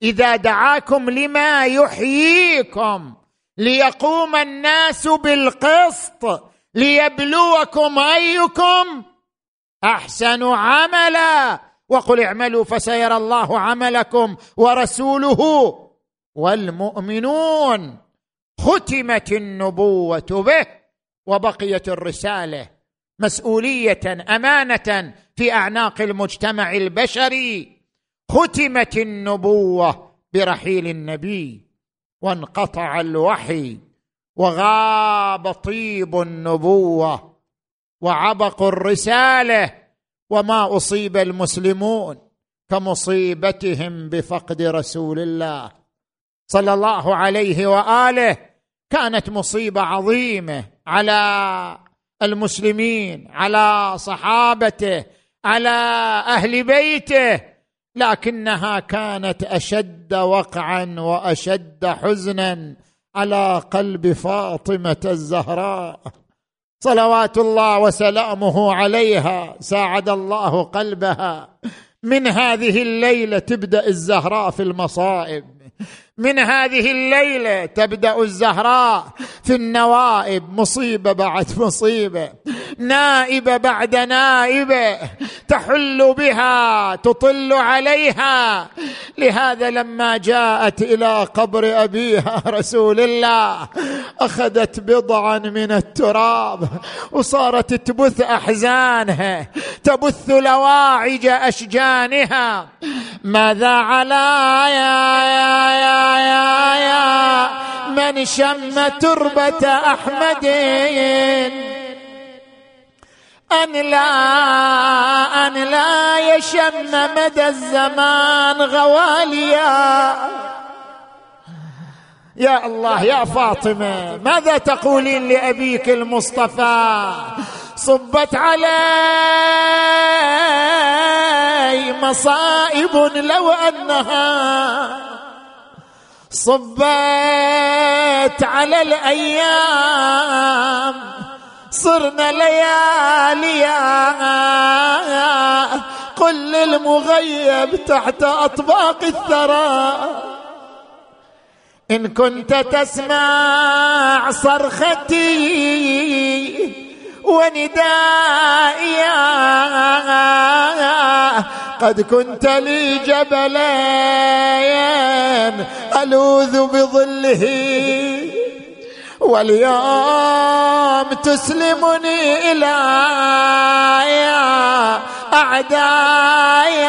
إذا دعاكم لما؟ يحييكم. ليقوم الناس بالقسط. ليبلوكم أيكم أحسن عملا. وقل اعملوا فسيرى الله عملكم ورسوله والمؤمنون. ختمت النبوة به وبقيت الرسالة مسؤولية أمانة في أعناق المجتمع البشري. ختمت النبوة برحيل النبي وانقطع الوحي. وغاب طيب النبوة وعبق الرسالة وما أصيب المسلمون كمصيبتهم بفقد رسول الله. صلى الله عليه وآله كانت مصيبة عظيمة على المسلمين على صحابته على أهل بيته لكنها كانت أشد وقعا وأشد حزنا. على قلب فاطمة الزهراء. صلوات الله وسلامه عليها ساعد الله قلبها. من هذه الليلة تبدأ الزهراء في المصائب. من هذه الليلة تبدأ الزهراء في النوائب مصيبة بعد مصيبة. نائبة بعد نائبة تحل بها تطل عليها. لهذا لما جاءت إلى قبر أبيها رسول الله أخذت بضعا من التراب وصارت تبث أحزانها تبث لواعج أشجانها. ماذا على يا يا يا يا يا من شم تربة أحمد أن لا أن لا يشم مدى الزمان غواليا. يا الله يا فاطمة ماذا تقولين لأبيك المصطفى؟ صبت علي مصائب لو أنها صبت على الأيام صرنا لياليا قل للمغيب تحت أطباق الثرى. إن كنت تسمع صرختي وندائي قد كنت لي جبلين ألوذ بظله واليوم تسلمني إلى أعدائي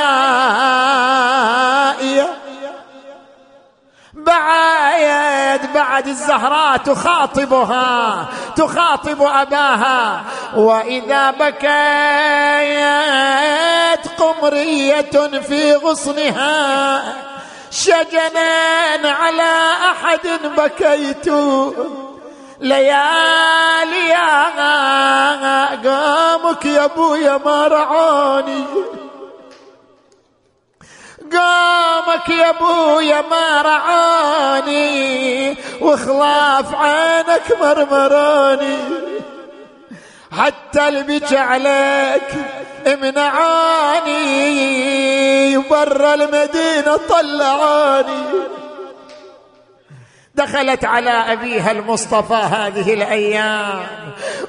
بعد بعد الزهراء تخاطبها تخاطب أباها. وإذا بكيت قمرية في غصنها شجنا على أحد بكيت. ليالي قامك يا أبويا ما رعوني قامك يا أبويا ما رعاني وخلاف عينك مرمراني. حتى البج عليك امنعاني برا المدينة طلعاني. دخلت على أبيها المصطفى هذه الأيام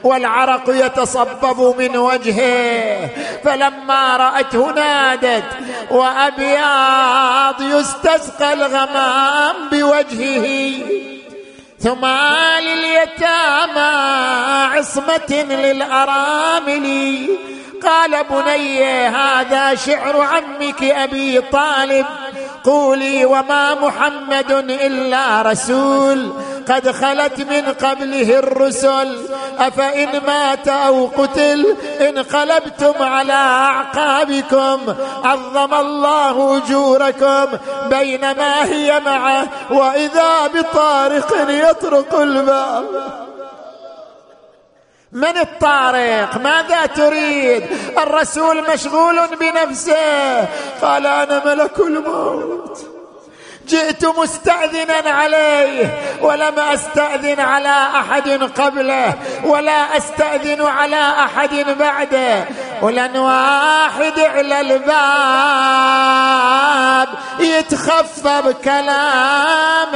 والعرق يتصبب من وجهه فلما رأته نادت وأبياض يستسقى الغمام بوجهه ثم لليتامى عصمة للأرامل قال بني هذا شعر عمك أبي طالب. قولي وما محمد إلا رسول. قد خلت من قبله الرسل. أفإن مات أو قتل انقلبتم على أعقابكم. عظم الله أجوركم بينما هي معه وإذا بطارق يطرق الباب. من الطارق؟ ماذا تريد؟ الرسول مشغول بنفسه. قال أنا ملك الموت. جئت مستأذنا عليه ولم أستأذن على أحد قبله ولا أستأذن على أحد بعده. ولن واحد على الباب يتخفى بكلامه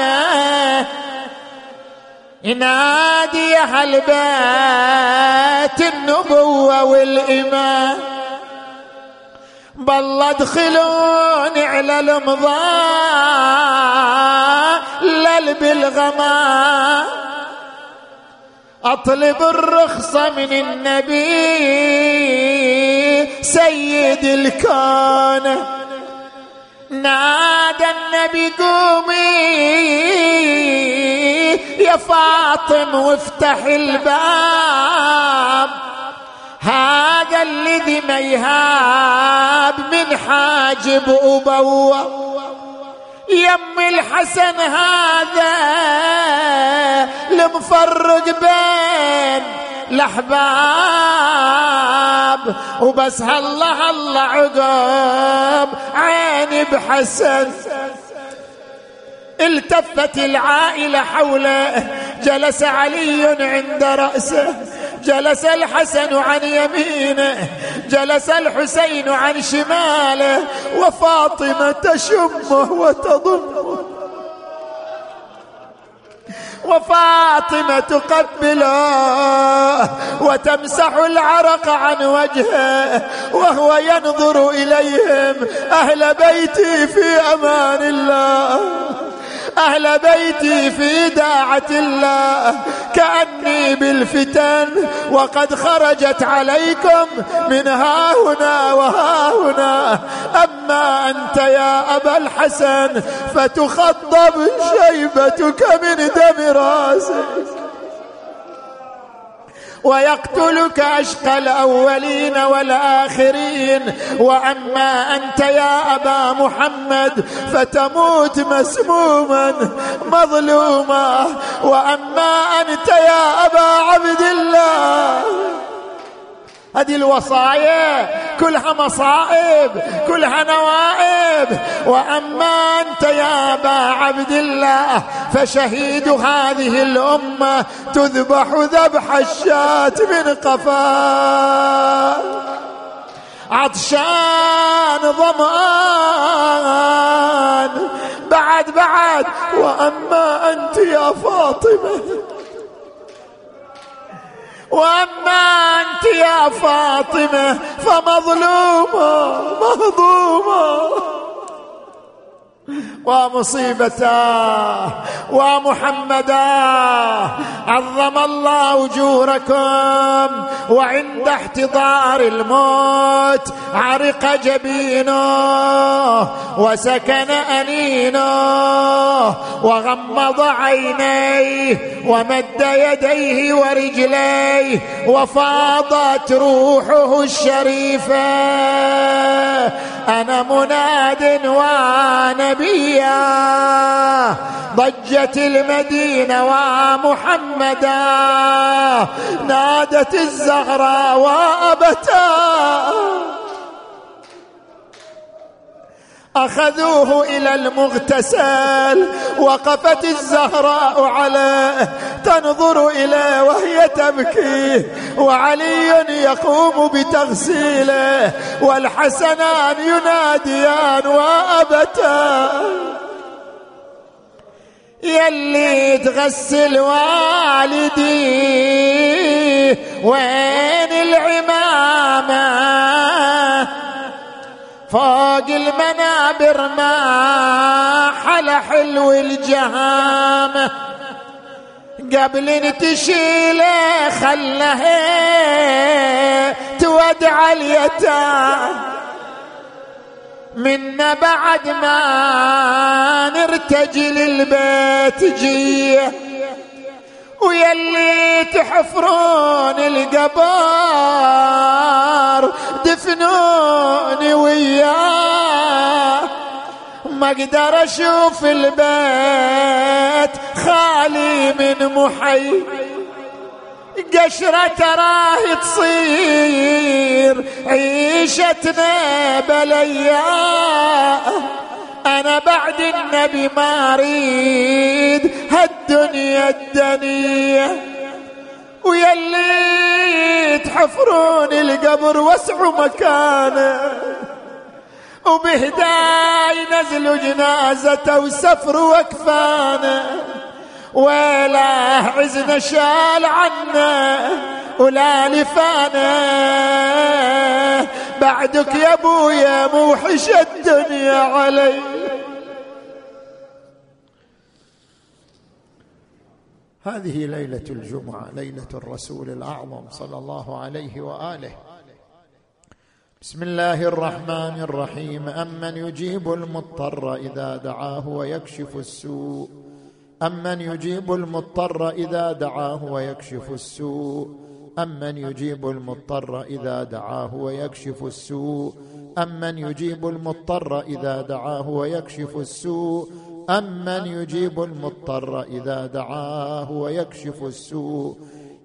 ينادي أهل بيت النبوة والإيمان بالله ادخلوني على المضاء لل بالغمام. أطلب الرخصة من النبي سيد الكون. نادى النبي قومي يا فاطم وافتح الباب. هذا الذي ما يهاب من حاجب أبوه يم الحسن هذا المفرق بين الأحباب. وبس هالله هالله عقب عيني بحسن. التفت العائلة حوله. جلس علي عند رأسه. جلس الحسن عن يمينه. جلس الحسين عن شماله. وفاطمة تشمه وتضمه. وفاطمة تقبله. وتمسح العرق عن وجهه. وهو ينظر إليهم. أهل بيتي في أمان الله. أهل بيتي في داعة الله كأني بالفتن وقد خرجت عليكم من ها هنا وها هنا. أما أنت يا أبا الحسن فتخضب شيبتك من دم راسك. ويقتلك أشقى الأولين والآخرين. وأما أنت يا أبا محمد فتموت مسموما مظلوما. وأما أنت يا أبا عبد الله هذه الوصايا كلها مصائب كلها نوائب. وأما أنت يا أبا عبد الله فشهيد هذه الأمة تذبح ذبح الشاة من قفاه عطشان ظمآن. بعد بعد. وأما أنت يا فاطمة. وأما أنت يا فاطمة فمظلومة مهضومة. ومصيبتاه ومحمدا عظم الله أجوركم وعند احتضار الموت عرق جبينه وسكن أنينه وغمض عينيه ومد يديه ورجليه وفاضت روحه الشريفة. أنا مناد وأنا نبيا ضجت المدينة ومحمدا نادت الزهراء وأبتا. أخذوه إلى المغتسل وقفت الزهراء عليه تنظر اليه وهي تبكي وعلي يقوم بتغسيله والحسنان يناديان وابتا يلي تغسل والدي وين العمامة؟ فوق المنابر ما حل حلو الجهامة قبل تشيله خله تودع اليتام. منا بعد ما نرتجل البيت جيه. ويلي تحفرون القبار دفنوني وياه. ما أقدر أشوف البيت خالي من محي. قشرة تراه تصير عيشتنا بلياه أنا بعد النبي ما أريد هالدنيا الدنيه ويلي تحفرون القبر واسعوا مكانه. وبهداي نزلوا جنازته وسفروا وكفانه ولا عزنا شال عنا ولا لفانه بعدك يا أبويا موحش الدنيا علي. هذه ليلة الجمعة ليلة الرسول الأعظم صلى الله عليه وآله. بسم الله الرحمن الرحيم. أمن يجيب المضطر إذا دعاه ويكشف السوء. أمن يجيب المضطر إذا دعاه ويكشف السوء. أمن يجيب المضطر إذا دعاه ويكشف السوء. أمن يجيب المضطر إذا دعاه ويكشف السوء. أمن يجيب المضطر إذا دعاه ويكشف السوء.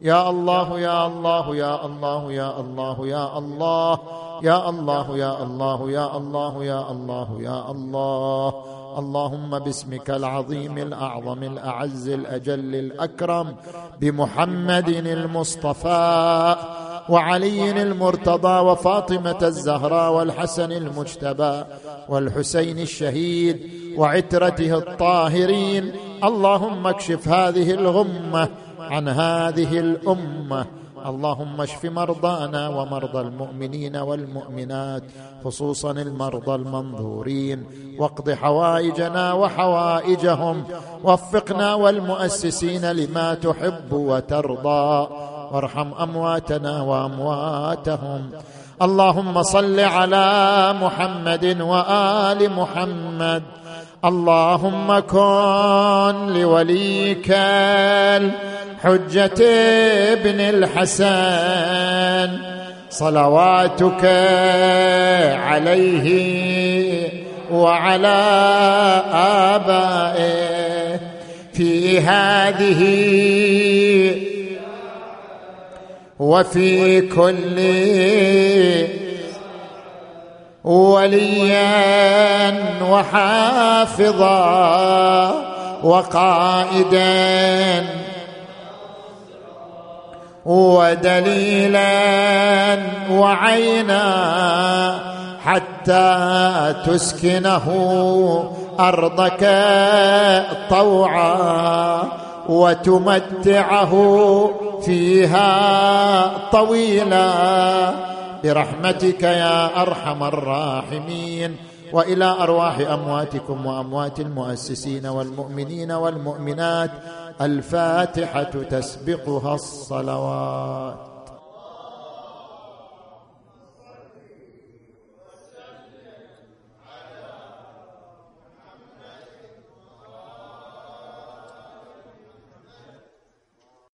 يا الله يا الله يا الله يا الله يا الله يا الله يا الله يا الله يا الله يا الله. اللهم باسمك العظيم الأعظم الأعز الأجل الأكرم بمحمد المصطفى. وعلي المرتضى وفاطمة الزهراء والحسن المجتبى والحسين الشهيد وعترته الطاهرين. اللهم اكشف هذه الغمة عن هذه الأمة. اللهم اشف مرضانا ومرضى المؤمنين والمؤمنات خصوصا المرضى المنظورين. واقض حوائجنا وحوائجهم. وفقنا والمؤسسين لما تحب وترضى. وارحم أمواتنا وأمواتهم. اللهم صل على محمد وآل محمد. اللهم كن لوليك الحجة ابن الحسن. صلواتك عليه وعلى آبائه. في هذه وفي كل وليا وحافظا وقائدا ودليلا وعينا حتى تسكنه أرضك طوعا وتمتعه فيها طويلا. برحمتك يا أرحم الراحمين. وإلى أرواح أمواتكم وأموات المؤسسين والمؤمنين والمؤمنات الفاتحة تسبقها الصلوات.